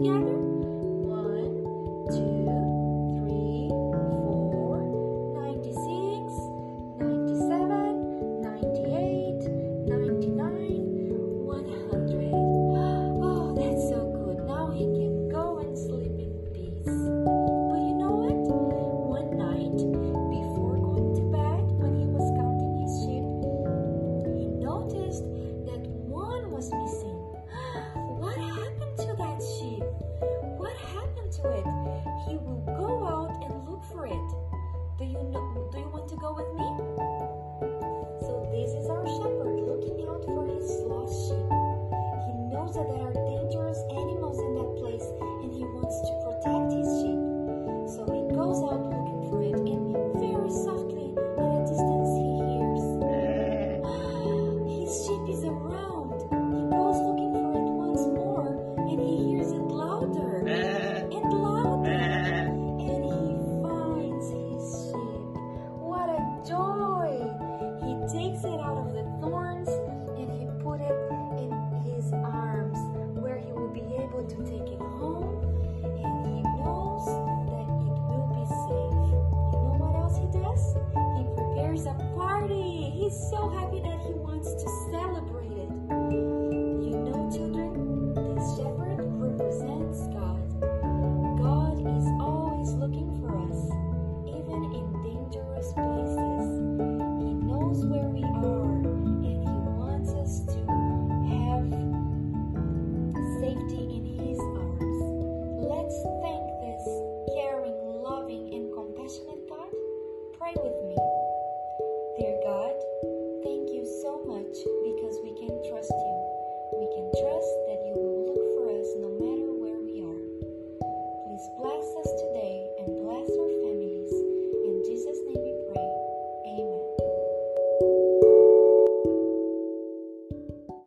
together? takes it out of the thorns and he put it in his arms where he will be able to take it home and he knows that it will be safe. You know what else he does? He prepares a party. He's so happy that he wants to celebrate.